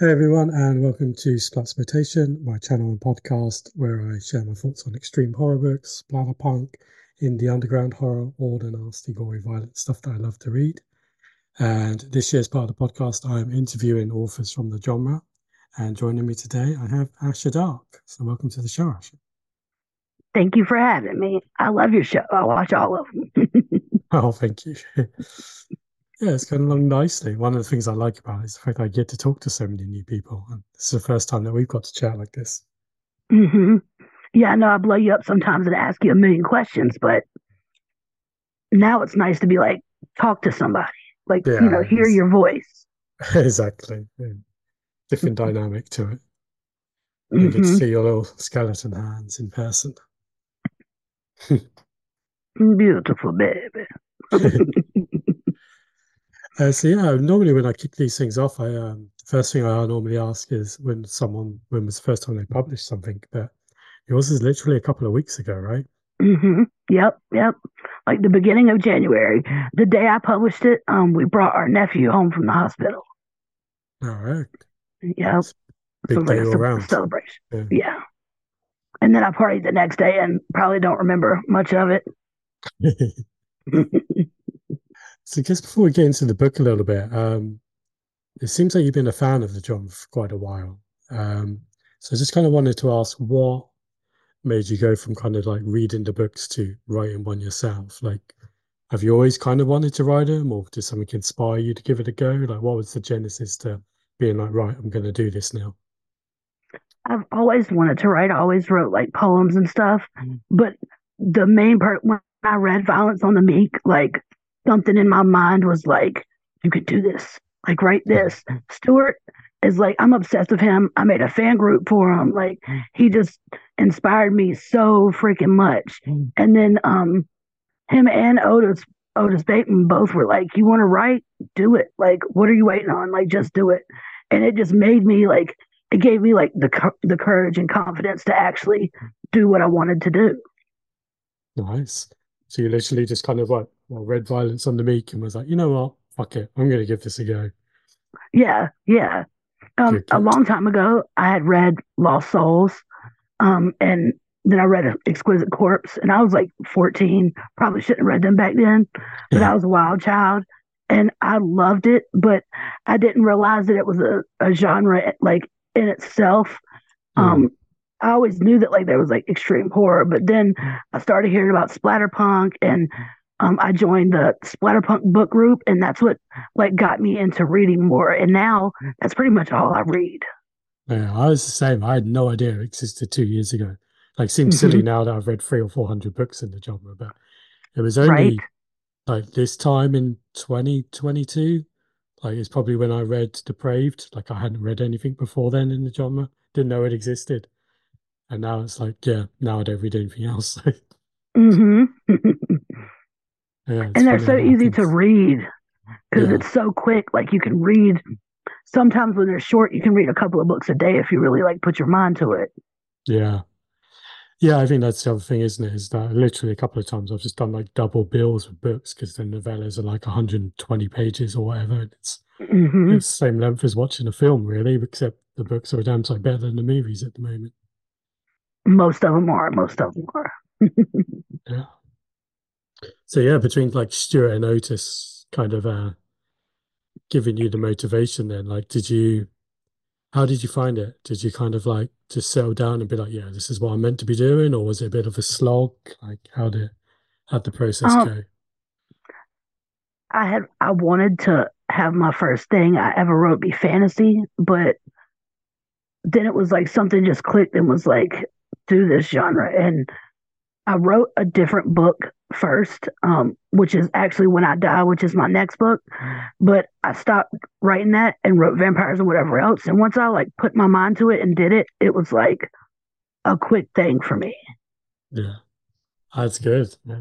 Hey everyone, and welcome to Splatploitation, my channel and podcast where I share my thoughts on extreme horror books, splatterpunk, indie underground horror, all the nasty, gory, violent stuff that I love to read. And this year's part of the podcast, I am interviewing authors from the genre. And joining me today, I have Asher Dark. So welcome to the show, Asher. Thank you for having me. I love your show. I watch all of them. oh, thank you. Yeah, it's going along nicely. One of the things I like about it is the fact I get to talk to so many new people. And this is the first time that we've got to chat like this. hmm Yeah, I know I blow you up sometimes and ask you a million questions, but now it's nice to be like, talk to somebody, like, Yeah, you know, hear your voice. exactly. Yeah. Different dynamic to it. You get to Mhm. see your little skeleton hands in person. Beautiful baby. Uh, so yeah, normally when I kick these things off, I um, the first thing I normally ask is when someone when was the first time they published something. But yours is literally a couple of weeks ago, right? Mm-hmm. Yep, yep. Like the beginning of January, the day I published it, um, we brought our nephew home from the hospital. All right, Yep. big So it was like day all ce- round. celebration. Yeah. Yeah. And then I partied the next day and probably don't remember much of it. So just before we get into the book a little bit, um, it seems like you've been a fan of the genre for quite a while. Um, so I just kind of wanted to ask what made you go from kind of like reading the books to writing one yourself? Like, have you always kind of wanted to write them, or did something inspire you to give it a go? Like, what was the genesis to being like, right, I'm going to do this now? I've always wanted to write. I always wrote like poems and stuff. Mhm. But the main part when I read Violence on the Meek, like something in my mind was like, you could do this. Like write this. Stuart is like, I'm obsessed with him. I made a fan group for him. Like he just inspired me so freaking much. Mm. And then um him and Otis Otis Bateman both were like, You want to write? Do it. Like, what are you waiting on? Like, just do it. And it just made me like it gave me like the the courage and confidence to actually do what I wanted to do. Nice. So you literally just kind of like, well, read Violence on the Meek and was like, you know what? Fuck it. I'm going to give this a go. Yeah, yeah. Um, a long time ago, I had read Lost Souls, um, and then I read Exquisite Corpse, and I was like 14. Probably shouldn't have read them back then, but I was a wild child, and I loved it. But I didn't realize that it was a, a genre like in itself. Um, I always knew that like there was like extreme horror, but then I started hearing about splatterpunk, and um, I joined the splatterpunk book group, and that's what like got me into reading more. And now that's pretty much all I read. Yeah, I was the same. I had no idea it existed two years ago. Like, seems silly now that I've read three or four hundred books in the genre, but it was only Right. like this time in 2022. Like, it's probably when I read Depraved. Like, I hadn't read anything before then in the genre, didn't know it existed. And now it's like, yeah, now I don't read anything else. hmm yeah, and they're so easy to read because Yeah. it's so quick. Like you can read. Sometimes when they're short, you can read a couple of books a day if you really like put your mind to it. Yeah. Yeah, I think that's the other thing, isn't it? Is that literally a couple of times I've just done like double bills of books because the novellas are like 120 pages or whatever. And it's hmm it's the same length as watching a film, really, except the books are a damn sight better than the movies at the moment. Most of them are. Most of them are. Yeah. So yeah, between like Stuart and Otis kind of uh giving you the motivation then, like did you how did you find it? Did you kind of like just settle down and be like, yeah, this is what I'm meant to be doing, or was it a bit of a slog? Like how did how'd the process Um, go? I had I wanted to have my first thing I ever wrote be fantasy, but then it was like something just clicked and was like, do this genre. And I wrote a different book first, um, which is actually When I Die, which is my next book. But I stopped writing that and wrote vampires and whatever else. And once I like put my mind to it and did it, it was like a quick thing for me. Yeah. That's good. Yeah.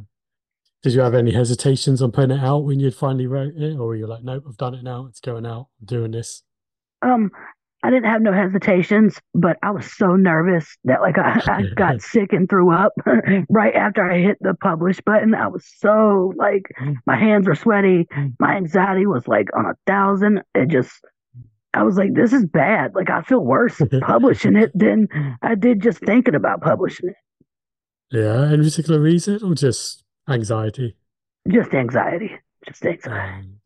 Did you have any hesitations on putting it out when you'd finally wrote it, or were you like, nope, I've done it now, it's going out, I'm doing this? Um, I didn't have no hesitations, but I was so nervous that like I, I got sick and threw up right after I hit the publish button. I was so like my hands were sweaty, my anxiety was like on a thousand. It just I was like, this is bad. Like I feel worse publishing it than I did just thinking about publishing it. Yeah, any particular reason or just anxiety? Just anxiety. Just anxiety. Um,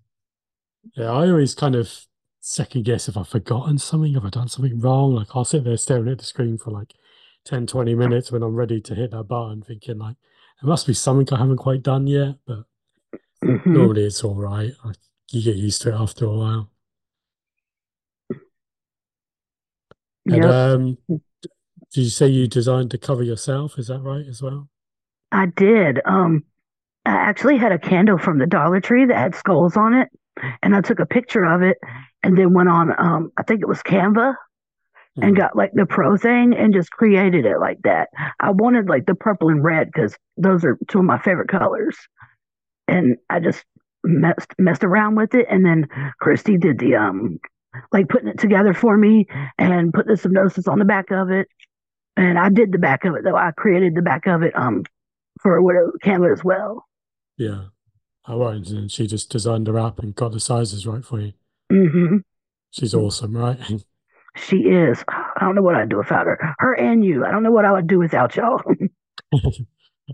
yeah, I always kind of second guess if I've forgotten something, if I've done something wrong. Like I'll sit there staring at the screen for like 10, 20 minutes when I'm ready to hit that button, thinking like there must be something I haven't quite done yet. But Mhm. normally it's all right. I, you get used to it after a while. And Yep, um, did you say you designed the cover yourself? Is that right as well? I did. Um, I actually had a candle from the Dollar Tree that had skulls on it, and I took a picture of it and then went on um I think it was Canva and Mhm. got like the pro thing and just created it like that. I wanted like the purple and red because those are two of my favorite colors. And I just messed messed around with it and then Christy did the um like putting it together for me and put the hypnosis on the back of it. And I did the back of it though. I created the back of it um for whatever Canva as well. Yeah. I won't. And she just designed her wrap and got the sizes right for you. hmm She's awesome, right? She is. I don't know what I'd do without her. Her and you. I don't know what I would do without y'all.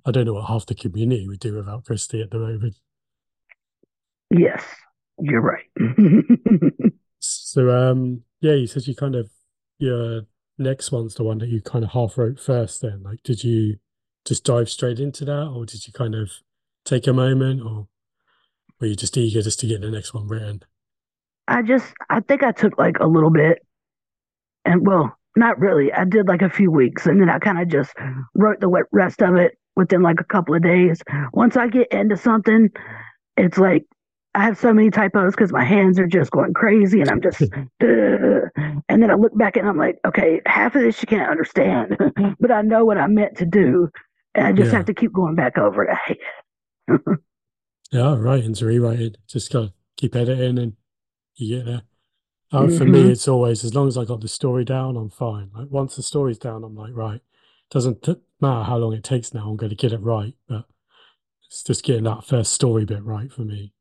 I don't know what half the community would do without Christy at the moment. yes, you're right. So, um, yeah, you said you kind of your next one's the one that you kind of half wrote first. Then, like, did you just dive straight into that, or did you kind of take a moment, or were you just eager just to get the next one written? I just, I think I took like a little bit, and well, not really. I did like a few weeks, and then I kind of just wrote the rest of it within like a couple of days. Once I get into something, it's like I have so many typos because my hands are just going crazy, and I'm just, and then I look back and I'm like, okay, half of this you can't understand, but I know what I meant to do, and I just Yeah. have to keep going back over it. I hate it. Yeah, writing to rewriting. Just gotta keep editing, and you get there. Uh, For me, Mhm. it's always as long as I got the story down, I'm fine. Like once the story's down, I'm like, right, doesn't t- matter how long it takes now, I'm going to get it right. But it's just getting that first story bit right for me.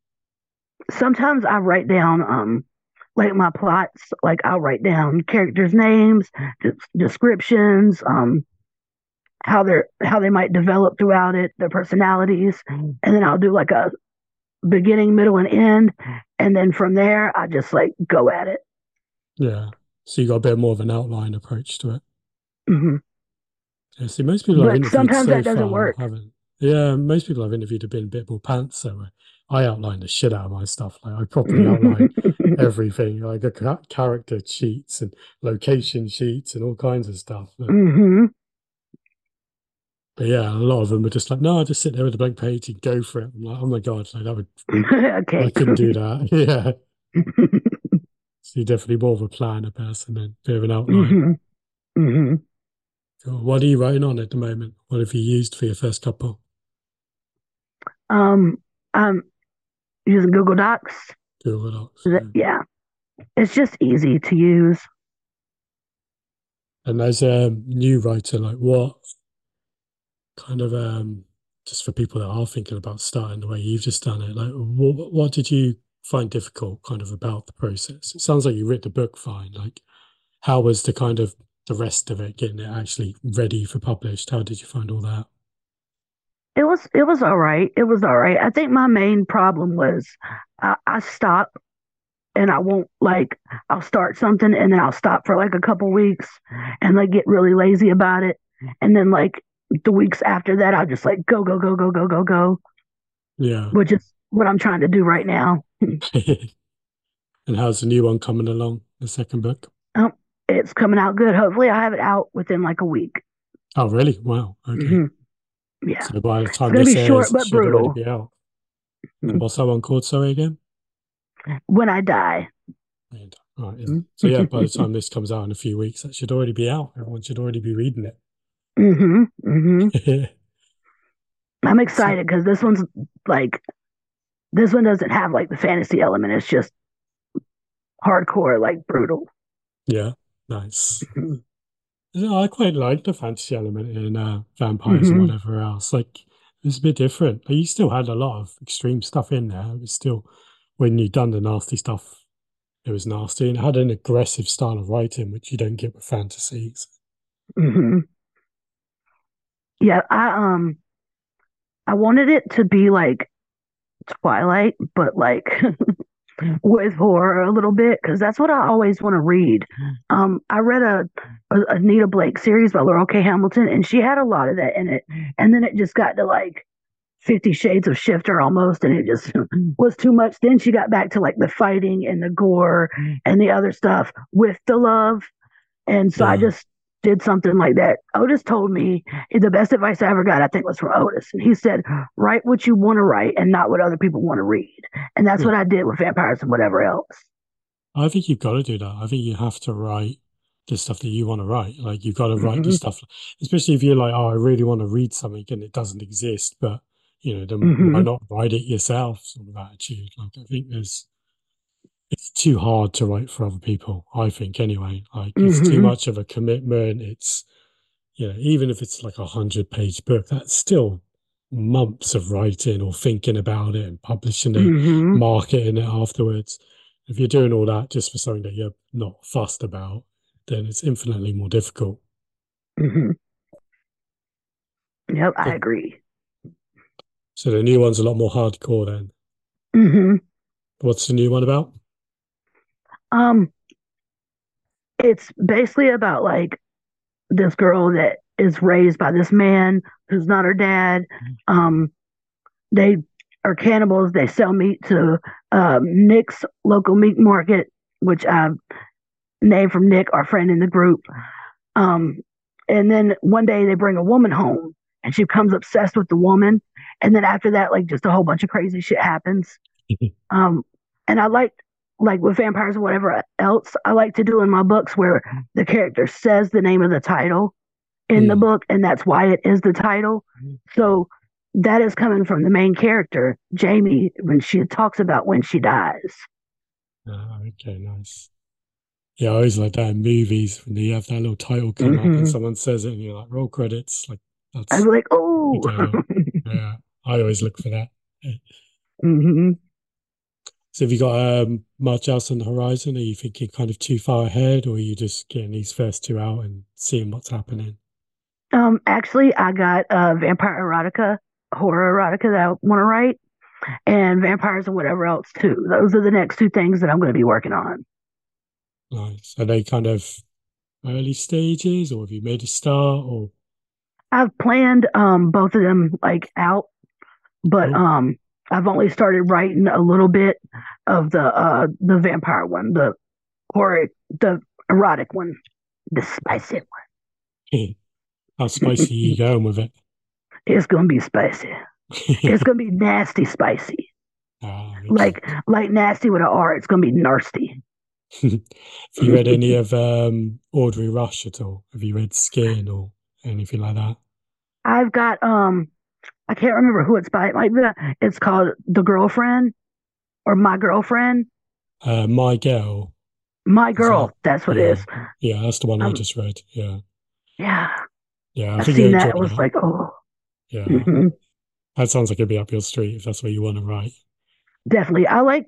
sometimes I write down um like my plots, like I'll write down characters' names, des- descriptions, um how they're how they might develop throughout it, their personalities, and then I'll do like a beginning, middle, and end, and then from there I just like go at it. Yeah. So you got a bit more of an outline approach to it. hmm Yeah. See, most people But interviewed sometimes so that doesn't work. haven't. Yeah, most people I've interviewed have been a bit more pants. So I outline the shit out of my stuff. Like I properly outline everything, like a ca- character sheets and location sheets and all kinds of stuff. But, hmm but yeah, a lot of them are just like, no, I just sit there with a blank page and go for it. I'm like, oh my god, like that would okay. I couldn't do that. Yeah. So you're definitely more of a planner person than a bit of an outline. hmm hmm Cool. What are you writing on at the moment? What have you used for your first couple? Um, I'm using Google Docs. Google Docs. Yeah. Yeah, it's just easy to use. And as a new writer, like what kind of um just for people that are thinking about starting the way you've just done it, like what what did you find difficult kind of about the process? It sounds like you wrote the book fine. Like how was the kind of the rest of it, getting it actually ready for published? How did you find all that? It was it was all right. It was all right. I think my main problem was I, I stop and I won't like I'll start something and then I'll stop for like a couple weeks and like get really lazy about it. And then like the weeks after that I'll just like go, go, go, go, go, go, go, Yeah. which is what I'm trying to do right now. And how's the new one coming along? The second book? Oh, it's coming out good. Hopefully I have it out within like a week. Oh, really? Wow. Okay. Mhm. Yeah. So by the time gonna this airs, short it but should already brutal. be out. Mhm. And what's that one called? Sorry again. When I die. And, right, yeah. Mhm. So yeah, by the time this comes out in a few weeks, that should already be out. Everyone should already be reading it. Hmm hmm I'm excited because this one's like this one doesn't have like the fantasy element. It's just hardcore, like brutal. yeah, nice. Mhm. Yeah, I quite like the fantasy element in uh, vampires and Mhm. whatever else. Like it's a bit different. Like, you still had a lot of extreme stuff in there. It was still when you've done the nasty stuff it was nasty and it had an aggressive style of writing, which you don't get with fantasies. hmm Yeah, I um I wanted it to be like Twilight, but like with horror a little bit because that's what I always want to read. Um, I read a, a Anita Blake series by Laurell K. Hamilton, and she had a lot of that in it. And then it just got to like Fifty Shades of Shifter almost, and it just was too much. Then she got back to like the fighting and the gore and the other stuff with the love. And so I just did something like that. Otis told me the best advice I ever got, I think, was from Otis. And he said, write what you want to write and not what other people want to read. And that's Yeah. what I did with vampires and whatever else. I think you've got to do that. I think you have to write the stuff that you want to write. Like you've got to write the Mhm. stuff, especially if you're like, oh, I really want to read something and it doesn't exist, but you know, then why Mhm. not write it yourself? Sort of attitude. Like I think there's, it's too hard to write for other people. I think anyway. Like it's too Mhm. much of a commitment. It's, you know, even if it's like a hundred page book, that's still months of writing or thinking about it and publishing it Mhm. marketing it afterwards. If you're doing all that just for something that you're not fussed about, then it's infinitely more difficult. mm-hmm. Yep, I agree. So the new one's a lot more hardcore then. hmm What's the new one about? Um, it's basically about like this girl that is raised by this man who's not her dad. Um, they are cannibals. They sell meat to um, Nick's local meat market, which I named from Nick, our friend in the group. Um, and then one day they bring a woman home, and she becomes obsessed with the woman. And then after that, like just a whole bunch of crazy shit happens. um, and I like like with vampires or whatever else I like to do in my books where the character says the name of the title in the Mm. book and that's why it is the title. Mm. So that is coming from the main character, Jamie, when she talks about when she dies. Ah, okay, nice. Yeah, I always like that in movies when you have that little title come up and Mhm. someone says it and you're like, roll credits. Like that's I'm like, oh. Yeah. I always look for that. hmm So have you got um, much else on the horizon? Are you thinking kind of too far ahead, or are you just getting these first two out and seeing what's happening? Um, actually, I got uh, vampire erotica, horror erotica that I want to write, and vampires and whatever else too. Those are the next two things that I'm going to be working on. Nice. Are they kind of early stages, or have you made a start? Or I've planned um both of them like out, but Cool. um I've only started writing a little bit of the uh the vampire one, the horror, the erotic one, the spicy one. how spicy are you going with it? It's gonna be spicy. It's gonna be nasty spicy. Ah. Like like nasty with an R. It's gonna be nasty. have you read any of um, Audrey Rush at all? Have you read Skin or anything like that? I've got um I can't remember who it's by. It might be it's called The Girlfriend or My Girlfriend. Uh, My Girl. My Girl, that- that's what yeah. it is. Yeah, that's the one I Um, just read. Yeah, Yeah. yeah. I I've think seen that. It was that. like, oh Yeah, mhm. that sounds like it'd be up your street if that's what you want to write. definitely. I like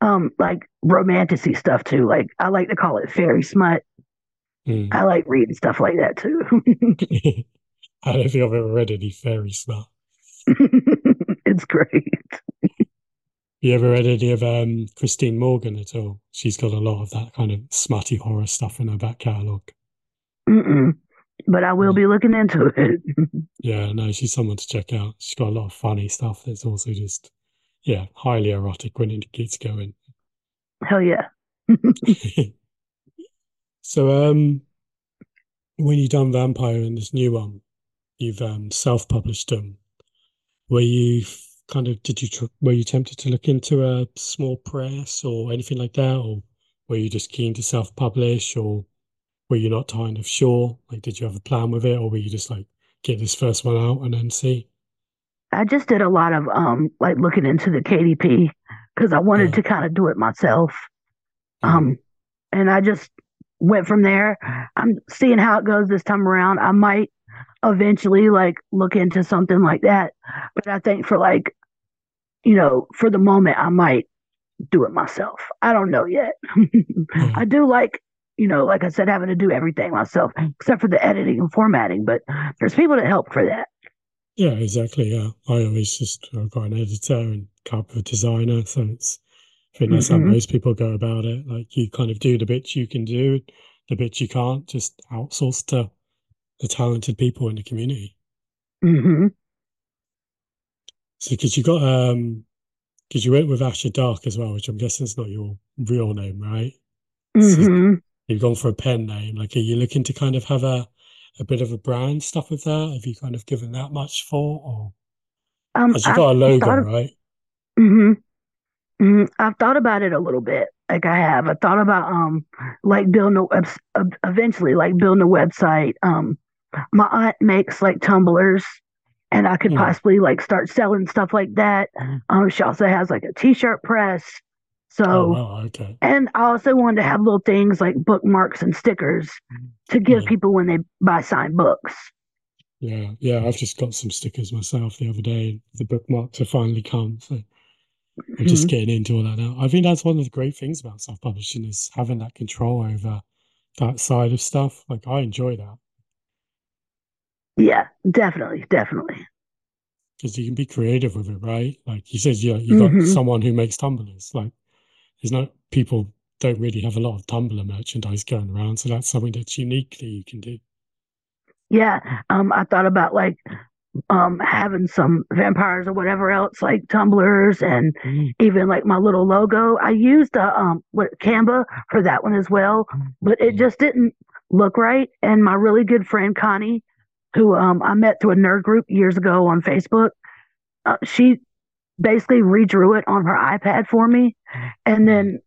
um like romanticy stuff too. Like I like to call it fairy smut. Mm. I like reading stuff like that too. I don't think I've ever read any fairy stuff. it's great. You ever read any of um, Christine Morgan at all? She's got a lot of that kind of smutty horror stuff in her back catalogue. Mm-mm. But I will be looking into it. Yeah, no, she's someone to check out. She's got a lot of funny stuff that's also just, yeah, highly erotic when it gets going. Hell yeah. So, um, when you done Vampire and this new one, you've um, self-published them. Were you kind of did you were you tempted to look into a small press or anything like that, or were you just keen to self-publish, or were you not kind of sure? Like, did you have a plan with it, or were you just like get this first one out and then see? I just did a lot of um like looking into the KDP because I wanted Yeah. to kind of do it myself. Yeah. Um and I just went from there. I'm seeing how it goes this time around. I might eventually like look into something like that. But I think for like, you know, for the moment I might do it myself. I don't know yet. Yeah. I do like, you know, like I said, having to do everything myself except for the editing and formatting. But there's people that help for that. Yeah, exactly. Yeah, I always just I've got an editor and cover designer, so it's I think that's how hmm most people go about it. Like you kind of do the bits you can do, the bits you can't, just outsource to the talented people in the community. hmm So because you got um because you went with Asher Dark as well, which I'm guessing is not your real name, right? So hmm you've gone for a pen name. Like, are you looking to kind of have a a bit of a brand stuff with that? Have you kind of given that much thought, or Um, you got a logo, thought right? hmm hmm I've thought about it a little bit. Like I have, I thought about um, like building a web, eventually like building a website. Um, my aunt makes like tumblers and I could Hmm. possibly like start selling stuff like that. Um, she also has like a t-shirt press. Oh So, wow, okay. and I also wanted to have little things like bookmarks and stickers to give Yeah. people when they buy signed books. Yeah, yeah, I've just got some stickers myself the other day. The bookmarks have finally come, so I'm just hmm getting into all that now. I think that's one of the great things about self-publishing is having that control over that side of stuff. Like I enjoy that Yeah, definitely, definitely. because you can be creative with it, right? Like you said, you you got hmm someone who makes tumblers. Like there's no people don't really have a lot of tumbler merchandise going around, so that's something that's uniquely you can do. Yeah. Um, I thought about like um having some vampires or whatever else like tumblers and even like my little logo i used a um what canva for that one as well but it Mm. just didn't look right and my really good friend connie who um i met through a nerd group years ago on facebook. Uh, she basically redrew it on her ipad for me. And then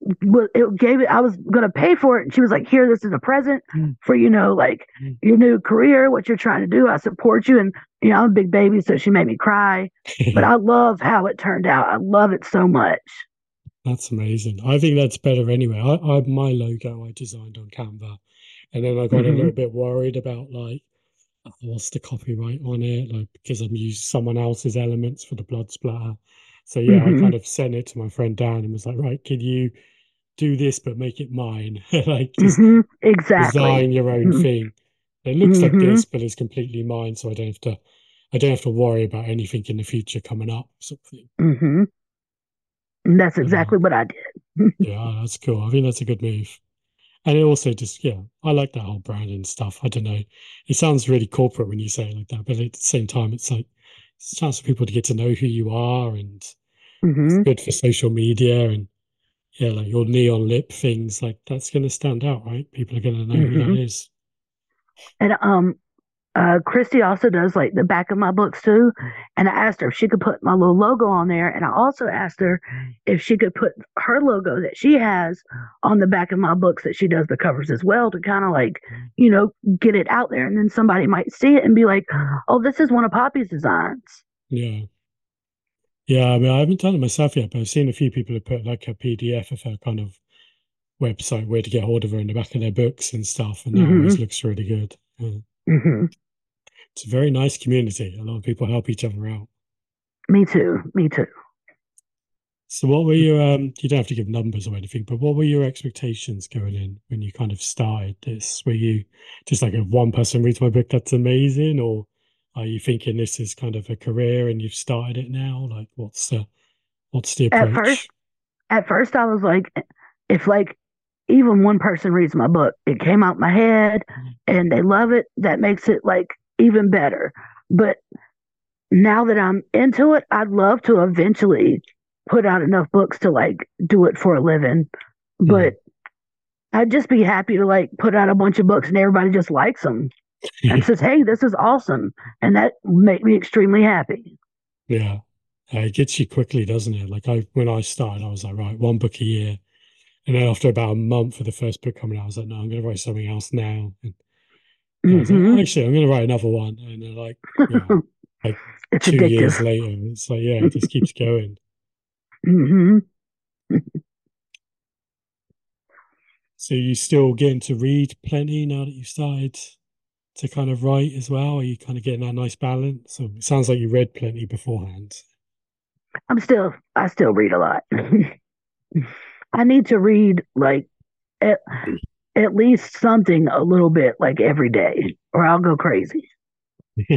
it gave it i was gonna pay for it. And she was like here this is a present for you know like your new career what you're trying to do. I support you. And you know i'm a big baby so she made me cry. But i love how it turned out. I love it so much. That's amazing. I think that's better anyway. I, I my logo I designed on Canva, and then I got a hmm little bit worried about like what's the copyright on it, like because I'm using someone else's elements for the blood splatter. So yeah, I hmm kind of sent it to my friend Dan and was like, right, can you do this but make it mine? Like just hmm exactly design your own hmm thing. It looks like hmm this, but it's completely mine, so I don't have to I don't have to worry about anything in the future coming up, sort of thing. and that's Yeah, exactly what i did yeah, that's cool. I think that's a good move. And it also just, yeah, I like that whole branding stuff. I don't know. It sounds really corporate when you say it like that, but at the same time, it's like it's a chance for people to get to know who you are and it's hmm good for social media and yeah, like your neon lip things, like that's going to stand out, right? People are going to know who that hmm is. and um uh, Christy also does like the back of my books too. And I asked her if she could put my little logo on there. And I also asked her if she could put her logo that she has on the back of my books that she does the covers as well to kind of like, you know, get it out there. And then somebody might see it and be like, oh, this is one of Poppy's designs. Yeah. Yeah, I mean, I haven't done it myself yet, but I've seen a few people have put like a PDF of her kind of website where to get hold of her in the back of their books and stuff, and that hmm always looks really good. Yeah. hmm It's a very nice community. A lot of people help each other out. Me too. Me too. So what were your um you don't have to give numbers or anything, but what were your expectations going in when you kind of started this? Were you just like if one person reads my book, that's amazing, or are you thinking this is kind of a career and you've started it now? Like what's the what's the approach? At first, at first I was like, if like even one person reads my book, it came out my head and they love it, that makes it like even better. But now that I'm into it, I'd love to eventually put out enough books to like do it for a living. Hmm. But I'd just be happy to like put out a bunch of books and everybody just likes them and says, "Hey, this is awesome," and that make me extremely happy. Yeah. Uh, it gets you quickly, doesn't it? Like I when I started, I was like, right, one book a year. And then after about a month of the first book coming out, I was like, no, I'm gonna write something else now. And Was like, actually, I'm gonna write another one. And then like, like it's two years later, it's like, yeah, it just keeps going. hmm So you still getting to read plenty now that you've started to kind of write as well? Are you kind of getting that nice balance? So it sounds like you read plenty beforehand. I'm still, I still read a lot. I need to read like at, at least something a little bit like every day, or I'll go crazy.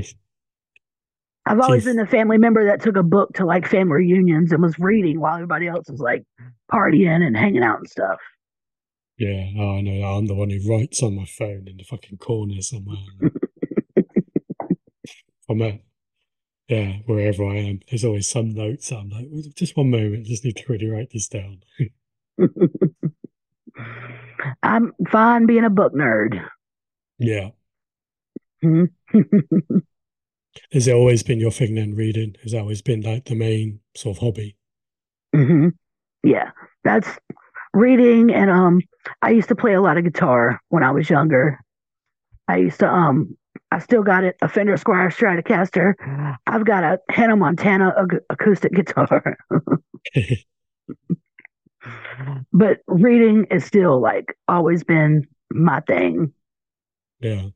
I've always been a family member that took a book to like family reunions and was reading while everybody else was like partying and hanging out and stuff. Yeah, oh, I know. I'm the one who writes on my phone in the fucking corner somewhere. I'm at, yeah, wherever I am, there's always some notes. I'm like, just one moment, just need to really write this down. I'm fine being a book nerd. Yeah. Has it always been your thing then, reading? Has always been like the main sort of hobby? Mm-hmm. Yeah, that's reading. And um, I used to play a lot of guitar when I was younger. I used to um, I still got it, a Fender Squier Stratocaster. I've got a Hannah Montana acoustic guitar. but reading is still like always been my thing. Yeah.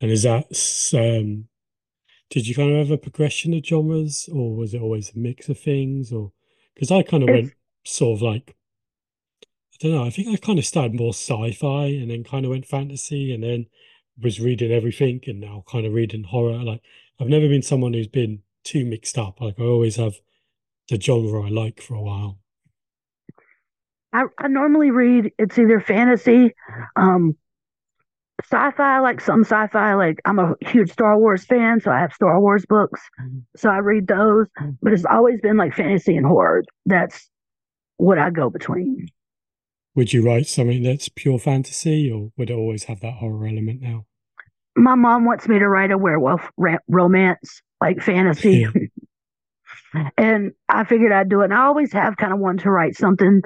And is that um did you kind of have a progression of genres or was it always a mix of things or because I kind of it's, went sort of like I don't know, I think I kind of started more sci-fi and then kind of went fantasy and then was reading everything and now kind of reading horror. Like I've never been someone who's been too mixed up. Like I always have the genre I like for a while. I, I normally read it's either fantasy, um, sci-fi. like some sci-fi. Like I'm a huge Star Wars fan, so I have Star Wars books, so I read those. But it's always been like fantasy and horror. That's what I go between. Would you write something that's pure fantasy, or would it always have that horror element now? My mom wants me to write a werewolf romance, like fantasy. Yeah. and I figured I'd do it. And I always have kind of wanted to write something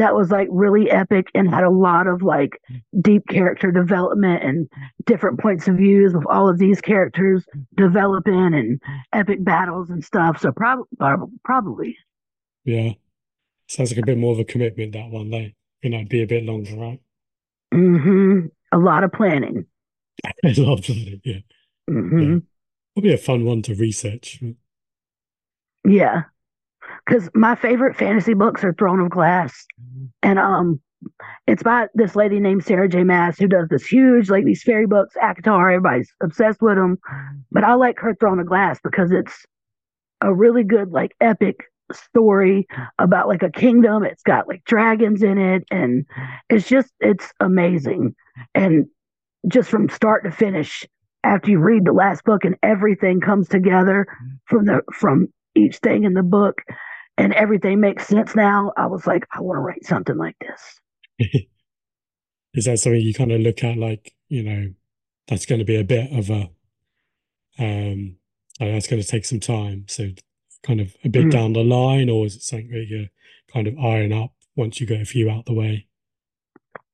that was like really epic and had a lot of like deep character development and different points of views of all of these characters developing and epic battles and stuff. So prob- probably. Yeah. Sounds like a bit more of a commitment that one though. You know, be a bit longer, right? Mm-hmm. A lot of planning. a lot of planning, yeah. Mm-hmm. yeah. Probably a fun one to research. Yeah. Because my favorite fantasy books are Throne of Glass. And um it's by this lady named Sarah J. Maas who does this huge, like these fairy books, ACOTAR, everybody's obsessed with them. But I like her Throne of Glass because it's a really good, like epic story about like a kingdom. It's got like dragons in it, and it's just it's amazing. And just from start to finish, after you read the last book and everything comes together from the from each thing in the book and everything makes sense now, I was like, I want to write something like this. Is that something you kind of look at like, you know, that's going to be a bit of a, um, that's going to take some time. So kind of a bit mm. down the line, or is it something that you kind of iron up once you get a few out the way?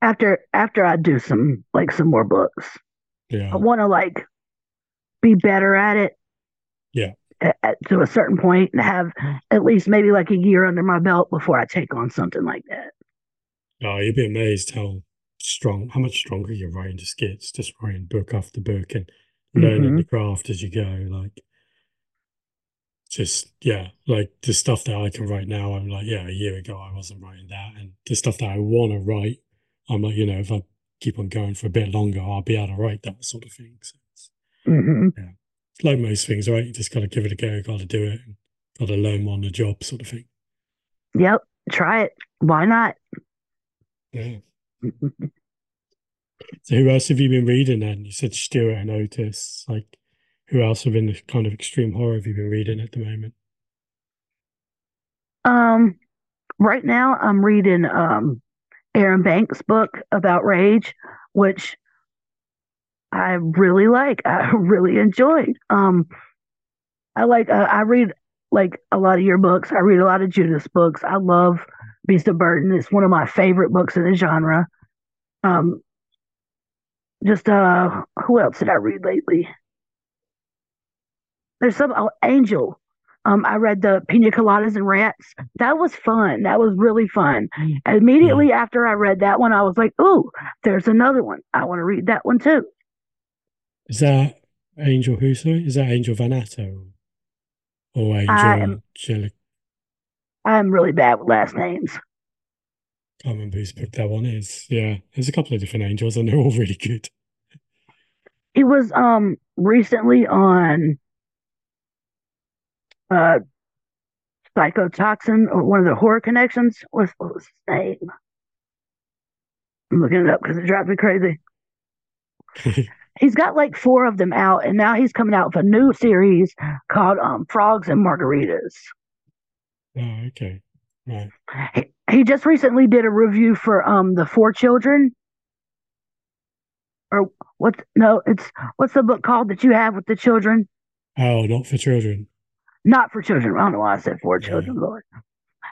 After, after I do some, like some more books, yeah, I want to like be better at it. Yeah at, to a certain point and have at least maybe like a year under my belt before I take on something like that. Oh, you'd be amazed how strong, how much stronger your writing just gets, just writing book after book and learning mm-hmm. the craft as you go. Like, just yeah, like the stuff that I can write now, I'm like, yeah, a year ago I wasn't writing that, and the stuff that I want to write, I'm like, you know, if I keep on going for a bit longer, I'll be able to write that sort of thing. So mm-hmm. yeah, like most things, right? You just got to give it a go, got to do it, got to learn on the job, sort of thing. Yep, try it. Why not? Yeah. so, who else have you been reading then? You said Stuart and Otis. Like, who else within the kind of extreme horror have you been reading at the moment? Um, right now I'm reading um Aaron Banks' book about rage, which I really like. I really enjoyed. Um, I like. Uh, I read like a lot of your books. I read a lot of Judas books. I love Beast of Burden. It's one of my favorite books in the genre. Um, just uh, who else did I read lately? There's some oh, Angel. Um, I read the Pina Coladas and Rats. That was fun. That was really fun. Immediately yeah. after I read that one, I was like, "Ooh, there's another one. I want to read that one too." Is that Angel Huso? Is that Angel Vanato or Angel Jellic? I'm really bad with last names. I can't remember whose book that one is. Yeah, there's a couple of different angels, and they're all really good. It was um recently on uh Psychotoxin or one of the horror connections. What's what was his name? I'm looking it up because it drives me crazy. he's got like four of them out, and now he's coming out with a new series called um, Frogs and Margaritas. Oh, okay. Right. He, he just recently did a review for um the Four Children. Or what's no, it's what's the book called that you have with the children? Oh, not for children. Not for children. I don't know why I said for Yeah. children, Lord.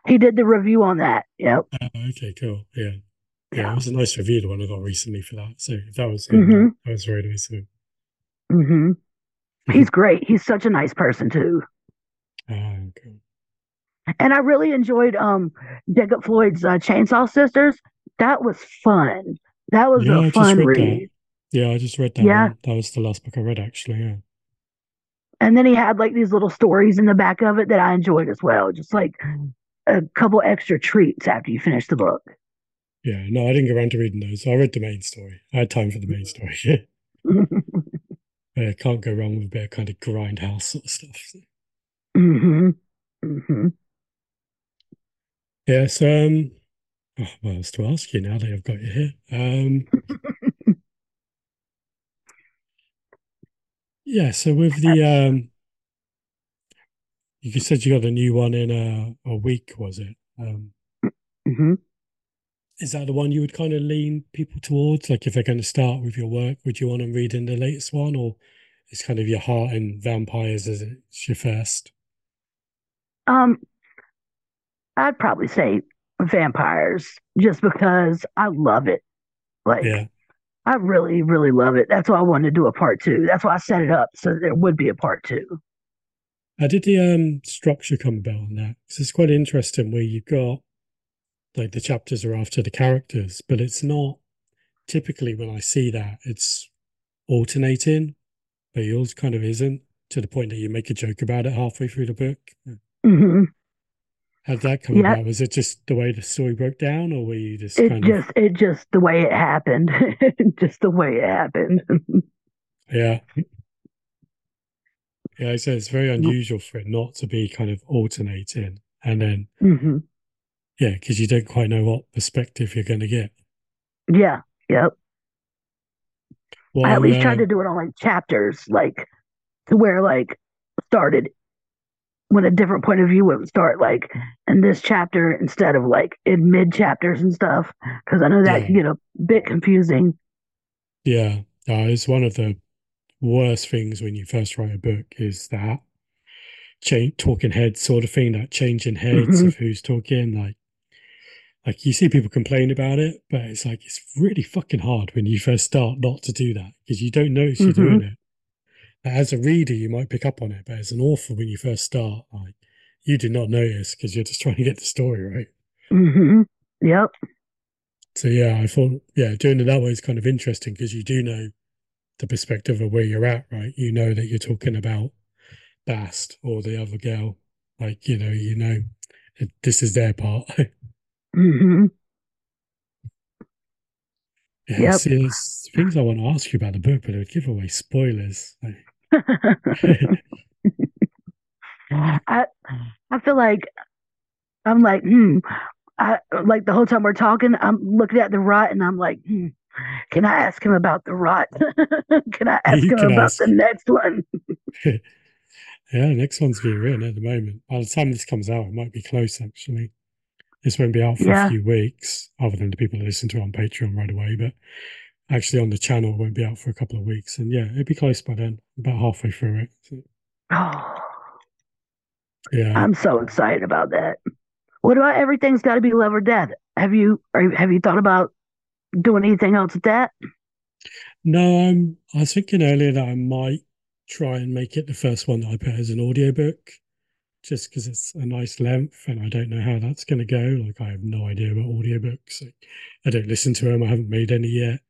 He did the review on that. Yep. Oh, okay, cool. Yeah. Yeah, it was a nice review the one I got recently for that. So that was him, Mhm. that was very nice of him. hmm He's great. He's such a nice person too. Ah, cool. And I really enjoyed um Jacob Floyd's uh, Chainsaw Sisters. That was fun. That was Yeah, I a just fun read read. that. Yeah, I just read that Yeah. one. That was the last book I read actually, yeah. And then he had like these little stories in the back of it that I enjoyed as well. Just like a couple extra treats after you finish the book. Yeah, no, I didn't get around to reading those. I read the main story. I had time for the main story. yeah, can't go wrong with a bit of kind of grindhouse sort of stuff. So. hmm hmm Yes, um, oh, what else to ask you now that I've got you here? Um, yeah, so with the um, you said you got a new one in a, a week, was it? Um, hmm is that the one you would kind of lean people towards? Like if they're going to start with your work, would you want to read in the latest one, or is kind of your heart in vampires as it's your first? Um, I'd probably say vampires just because I love it. Like Yeah, I really, really love it. That's why I wanted to do a part two. That's why I set it up so there would be a part two. how did the um structure come about on that? 'Cause it's quite interesting where you've got like the chapters are after the characters, but it's not typically when I see that it's alternating, but yours kind of isn't to the point that you make a joke about it halfway through the book. hmm How did that come Yeah. about? Was it just the way the story broke down, or were you just It kind just, it just the way it happened, just the way it happened. yeah? Yeah, I say it's very unusual for it not to be kind of alternating, and then hmm yeah, because you don't quite know what perspective you're going to get. Yeah. Yep. Well, I at least tried to do it on like chapters, like to where like started when a different point of view would start, like in this chapter instead of like in mid chapters and stuff, because I know that Yeah. can get a bit confusing. Yeah, uh, it's one of the worst things when you first write a book is that change talking head sort of thing, that changing heads Mhm. of who's talking. Like, like you see people complain about it, but it's like it's really fucking hard when you first start not to do that because you don't notice you're doing it. As a reader, you might pick up on it, but as an author, when you first start, like you do not notice because you're just trying to get the story right. hmm Yep. So yeah, I thought yeah, doing it that way is kind of interesting because you do know the perspective of where you're at, right? You know that you're talking about Bast or the other girl, like you know, you know, this is their part. hmm yeah, Yep. there's things I want to ask you about the book, but it would give away spoilers. I I feel like I'm like, hmm. I like the whole time we're talking, I'm looking at the rot and I'm like, hmm, can I ask him about the rot? can I ask You him about ask. the next one? yeah, the next one's being written at the moment. By the time this comes out, it might be close actually. This won't be out for Yeah. a few weeks, other than the people that listen to it on Patreon right away. But actually, on the channel, it won't be out for a couple of weeks. And yeah, it'll be close by then, about halfway through it. So, Oh, yeah, I'm so excited about that. What about everything's got to be love or death? Have you or have you thought about doing anything else with that? no, I'm. I was thinking earlier that I might try and make it the first one that I put as an audiobook, just because it's a nice length, and I don't know how that's going to go. Like, I have no idea about audiobooks. Like, I don't listen to them. I haven't made any yet.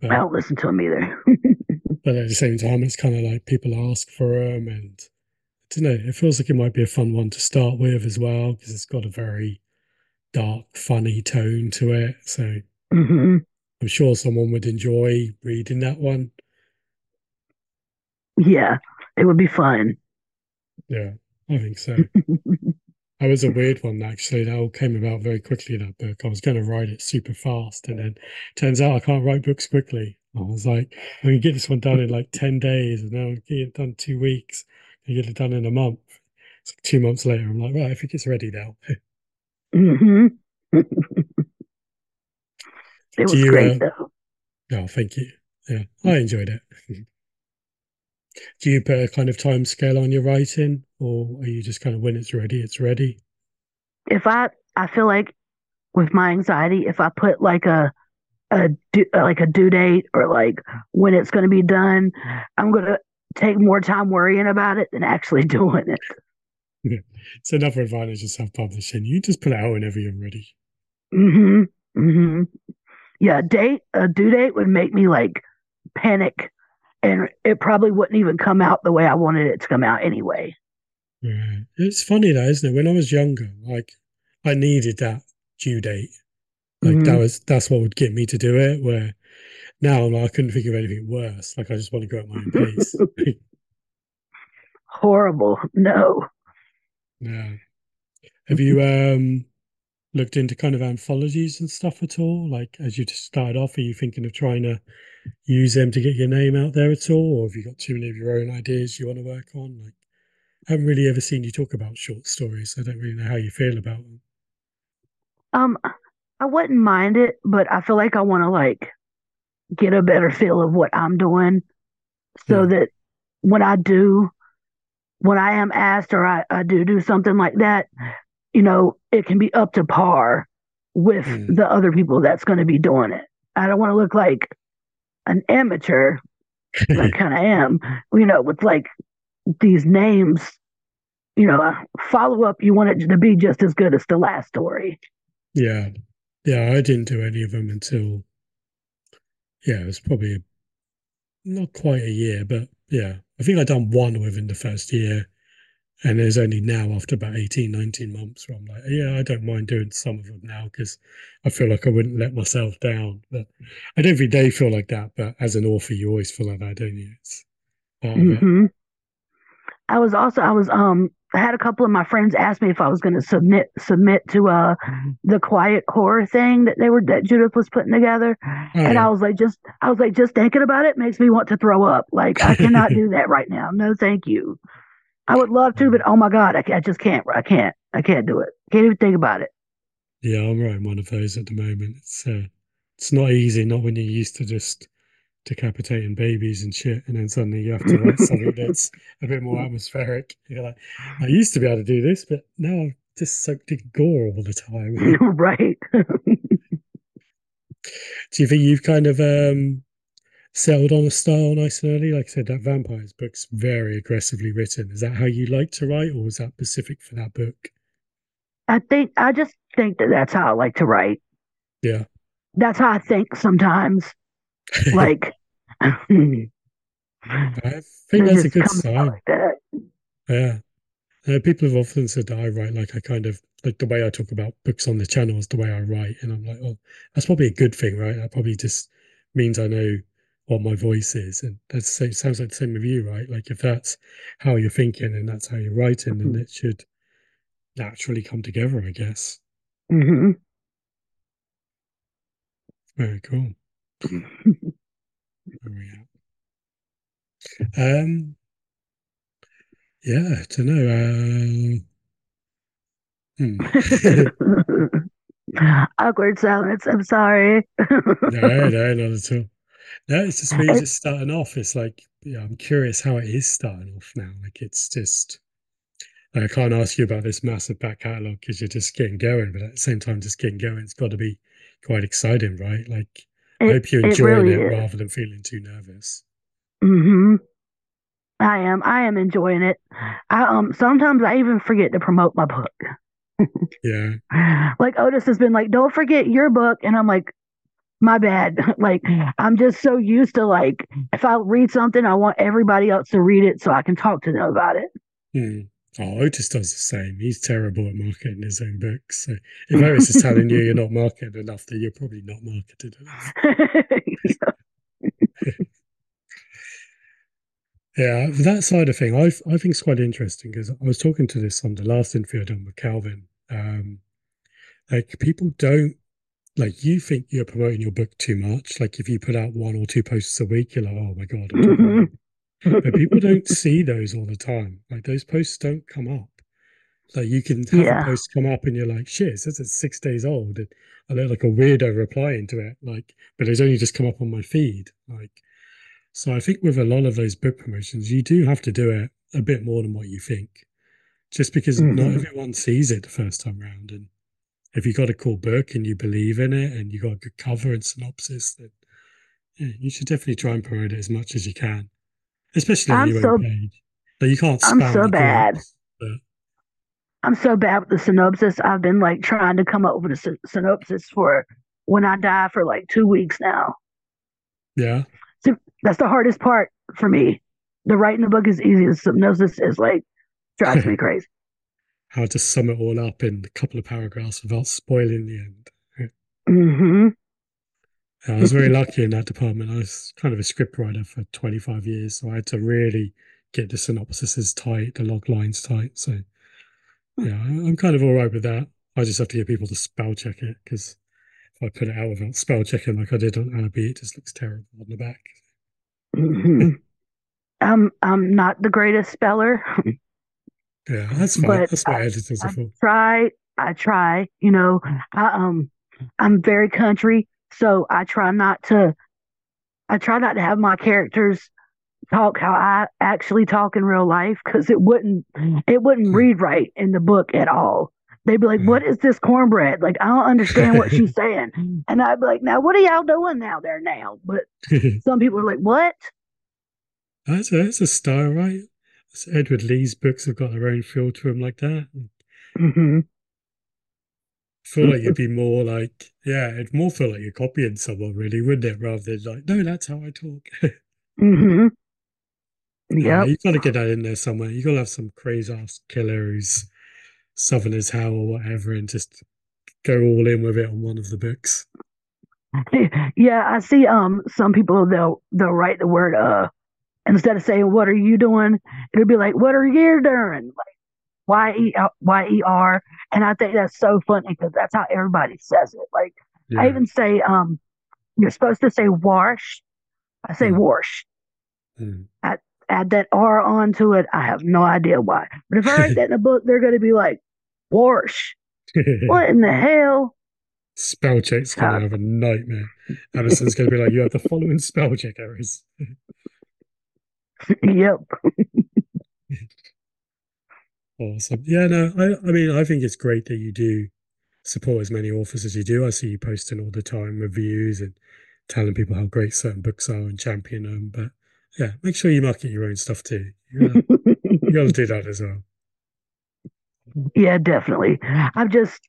But I don't listen to them either. but at the same time, it's kind of like people ask for them, and I don't know. It feels like it might be a fun one to start with as well because it's got a very dark, funny tone to it. So hmm I'm sure someone would enjoy reading that one. Yeah, it would be fun. Yeah, I think so. That was a weird one, actually. That all came about very quickly, in that book. I was going to write it super fast, and then turns out I can't write books quickly. I was like, I can get this one done in like 10 days, and now I get it done two weeks. I get it done in a month. It's like two months later. I'm like, right, I think it's ready now. hmm It was you, great uh, though. oh, thank you. Yeah, I enjoyed it. Do you put a kind of time scale on your writing, or are you just kind of when it's ready, it's ready? If I, I feel like with my anxiety, if I put like a a due, like a due date or like when it's going to be done, I'm going to take more time worrying about it than actually doing it. It's another advantage of self-publishing. You just put it out whenever you're ready. mm-hmm mm-hmm Yeah, date a due date would make me like panic, and it probably wouldn't even come out the way I wanted it to come out anyway. Yeah. It's funny though, isn't it? When I was younger, like I needed that due date. Like that hmm was that's what would get me to do it. Where now like, I couldn't think of anything worse. Like I just want to go at my own pace. Horrible. No. yeah. Have you um looked into kind of anthologies and stuff at all? Like as you just started off, are you thinking of trying to use them to get your name out there at all? Or have you got too many of your own ideas you want to work on? Like I haven't really ever seen you talk about short stories. so I don't really know how you feel about them. Um, I wouldn't mind it, but I feel like I want to like get a better feel of what I'm doing so Yeah. that when I do, when I am asked or I, I do do something like that, you know, it can be up to par with Mm. the other people that's going to be doing it. I don't want to look like an amateur, I kind of am, you know, with like these names, you know, uh, follow up, you want it to be just as good as the last story. Yeah. Yeah, I didn't do any of them until, yeah, it was probably not quite a year, but yeah, I think I'd done one within the first year. And there's only now, after about 18, 19 months, where I'm like, yeah, I don't mind doing some of them now because I feel like I wouldn't let myself down. But I don't think they feel like that. But as an author, you always feel like that, don't you? It's part of it. hmm I was also I was um I had a couple of my friends ask me if I was going to submit submit to uh the quiet horror thing that they were that Judith was putting together, Oh, and I was like just I was like just thinking about it makes me want to throw up. Like I cannot do that right now. No, thank you. I would love to, but oh my god, I, I just can't. I can't. I can't do it. Can't even think about it. Yeah, I'm writing one of those at the moment. It's uh, it's not easy, not when you're used to just decapitating babies and shit, and then suddenly you have to write something that's a bit more atmospheric. You're like, I used to be able to do this, but now I'm just soaked in gore all the time. right. Do you think you've kind of um settled on a style nice and early? Like I said, that vampires book's very aggressively written. Is that how you like to write, or was that specific for that book? I think I just think that that's how I like to write. Yeah. That's how I think sometimes. Like. I think that's a good sign. like that. Yeah. Uh, people have often said that I write like I kind of like the way I talk about books on the channel is the way I write. And I'm like, oh, that's probably a good thing, right? That probably just means I know what my voice is. And that's it sounds like the same with you, right? Like if that's how you're thinking and that's how you're writing, then it should naturally come together, I guess. hmm Very cool. Where are we at? Um, yeah, I don't know. Um, hmm. Awkward silence. I'm sorry. No, no, not at all. No, it's just me just starting off. It's like, yeah, I'm curious how it is starting off now. Like, it's just, I can't ask you about this massive back catalogue because you're just getting going, but at the same time, just getting going, it's got to be quite exciting, right? Like, I hope you're it enjoying really it rather than feeling too nervous. hmm I am. I am enjoying it. I um sometimes I even forget to promote my book. Yeah, Like Otis has been like, "Don't forget your book," and I'm like, "My bad." Like I'm just so used to like if I read something, I want everybody else to read it so I can talk to them about it. Mm. Oh, Otis does the same. He's terrible at marketing his own books. So if Otis is telling you you're not marketed enough, then you're probably not marketed enough. yeah, that side of thing, I I think it's quite interesting because I was talking to this on the last interview I done with Calvin. Um, like people don't like you think you're promoting your book too much. Like if you put out one or two posts a week, you're like, oh my god, but people don't see those all the time. Like those posts don't come up. Like you can have yeah. a post come up and you're like, shit, this is six days old. And I look like a weirdo replying to it. Like, but it's only just come up on my feed. Like, so I think with a lot of those book promotions, you do have to do it a bit more than what you think. Just because mm-hmm. not everyone sees it the first time round. And if you got a cool book and you believe in it and you got a good cover and synopsis, then yeah, you should definitely try and promote it as much as you can especially on I'm your so, own page. But you can't. I'm so bad. but... I'm so bad with the synopsis. I've been like trying to come up with a sy- synopsis for when I die for like two weeks now. Yeah. So that's the hardest part for me. The writing the book is easy. The synopsis is like drives me crazy. How to sum it all up in a couple of paragraphs without spoiling the end. Mm-hmm. I was very lucky in that department. I was kind of a script writer for 25 years, so I had to really get the synopsises tight, the log lines tight. So, yeah, I'm kind of all right with that. I just have to get people to spell check it because if I put it out without spell checking like I did on Annabelle, it just looks terrible on the back. Mm-hmm. I'm I'm not the greatest speller. yeah, that's fine. But that's editors I, for. I try. I try. You know, I um, I'm very country. So I try not to I try not to have my characters talk how I actually talk in real life because it wouldn't it wouldn't hmm. read right in the book at all. They'd be like, hmm. "What is this cornbread? Like, I don't understand what she's saying." And I'd be like, "Now, what are y'all doing now there now?" But some people are like, "What?" That's a, that's a style, right? Edward Lee's books have got their own feel to them, like that. Mm-hmm feel like you'd be more like, yeah, it'd more feel like you're copying someone, really, wouldn't it? Rather than like, no, that's how I talk. mm-hmm. Yeah, you got to get that in there somewhere. You got to have some crazy ass killer who's southern as hell or whatever, and just go all in with it on one of the books. Yeah, I see. Um, some people they'll they'll write the word uh instead of saying "What are you doing?" It'll be like "What are you doing?" Like Y E Y E R, and I think that's so funny because that's how everybody says it. Like yeah. I even say, um, you're supposed to say wash. I say mm. wash. Mm. I add that R onto it. I have no idea why, but if I write that in a book, they're going to be like, wash. what in the hell? Spell check's going to have a nightmare. Amazon's going to be like, you have the following spell check errors. yep. Awesome. Yeah, no, I, I mean, I think it's great that you do support as many authors as you do. I see you posting all the time reviews and telling people how great certain books are and champion them. But yeah, make sure you market your own stuff too. You got to do that as well. Yeah, definitely. I'm just,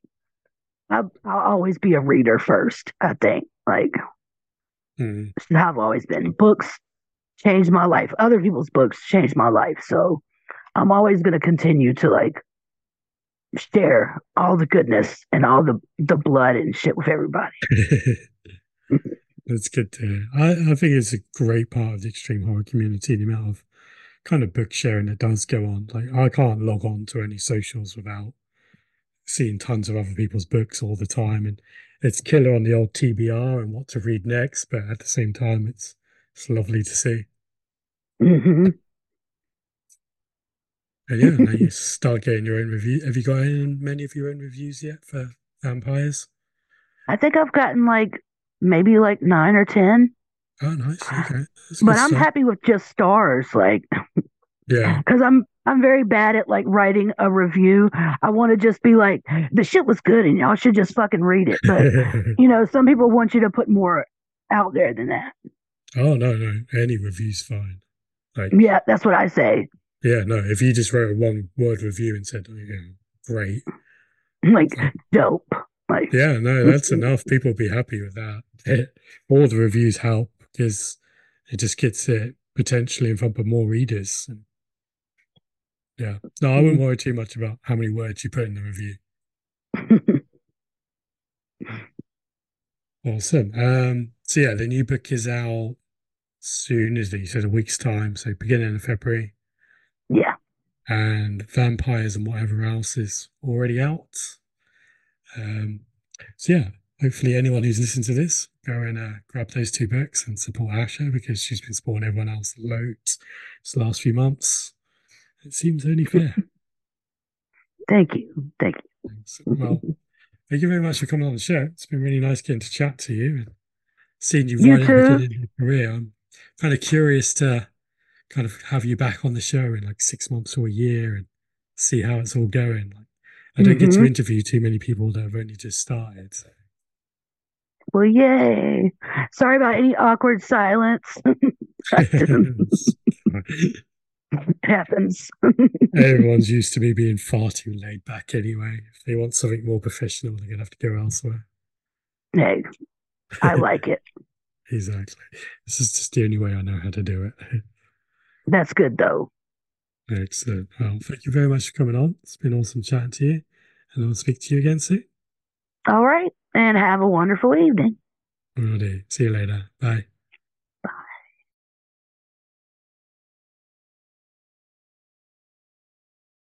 I'll, I'll, always be a reader first. I think like mm. I've always been. Books changed my life. Other people's books changed my life. So I'm always going to continue to like share all the goodness and all the the blood and shit with everybody. That's good to hear. I, I think it's a great part of the extreme horror community, the amount of kind of book sharing that does go on. Like I can't log on to any socials without seeing tons of other people's books all the time. And it's killer on the old TBR and what to read next, but at the same time it's it's lovely to see. Mm-hmm. And yeah, now you start getting your own review. Have you got any, many of your own reviews yet for vampires? I think I've gotten like maybe like nine or ten. Oh, nice. Okay, but I'm happy with just stars. Like, yeah, because I'm I'm very bad at like writing a review. I want to just be like, the shit was good, and y'all should just fucking read it. But you know, some people want you to put more out there than that. Oh no, no, any review's fine. Like, yeah, that's what I say. Yeah, no, if you just wrote a one word review and said, oh, yeah, great. Like, dope. Like, yeah, no, that's enough. People will be happy with that. It, all the reviews help because it just gets it potentially in front of more readers. Yeah. No, I wouldn't worry too much about how many words you put in the review. awesome. Um, so yeah, the new book is out soon, is it? You said a week's time, so beginning of February. Yeah. And vampires and whatever else is already out. Um, so yeah, hopefully anyone who's listened to this, go and uh, grab those two books and support Asher because she's been supporting everyone else loads this last few months. It seems only fair. Thank you. Thank you. Thanks. Well, thank you very much for coming on the show. It's been really nice getting to chat to you and seeing you, You right at the beginning of your career. I'm kind of curious to kind of have you back on the show in like six months or a year and see how it's all going. Like, I don't get to Mhm. interview too many people that have only just started. So. Well, yay. Sorry about any awkward silence. it happens. Everyone's used to me being far too laid back anyway. If they want something more professional, they're going to have to go elsewhere. hey, I like it. Exactly. This is just the only way I know how to do it. That's good, though. Excellent. Well, thank you very much for coming on. It's been awesome chatting to you, and I'll speak to you again soon. All right. And have a wonderful evening. Do. See you later. Bye.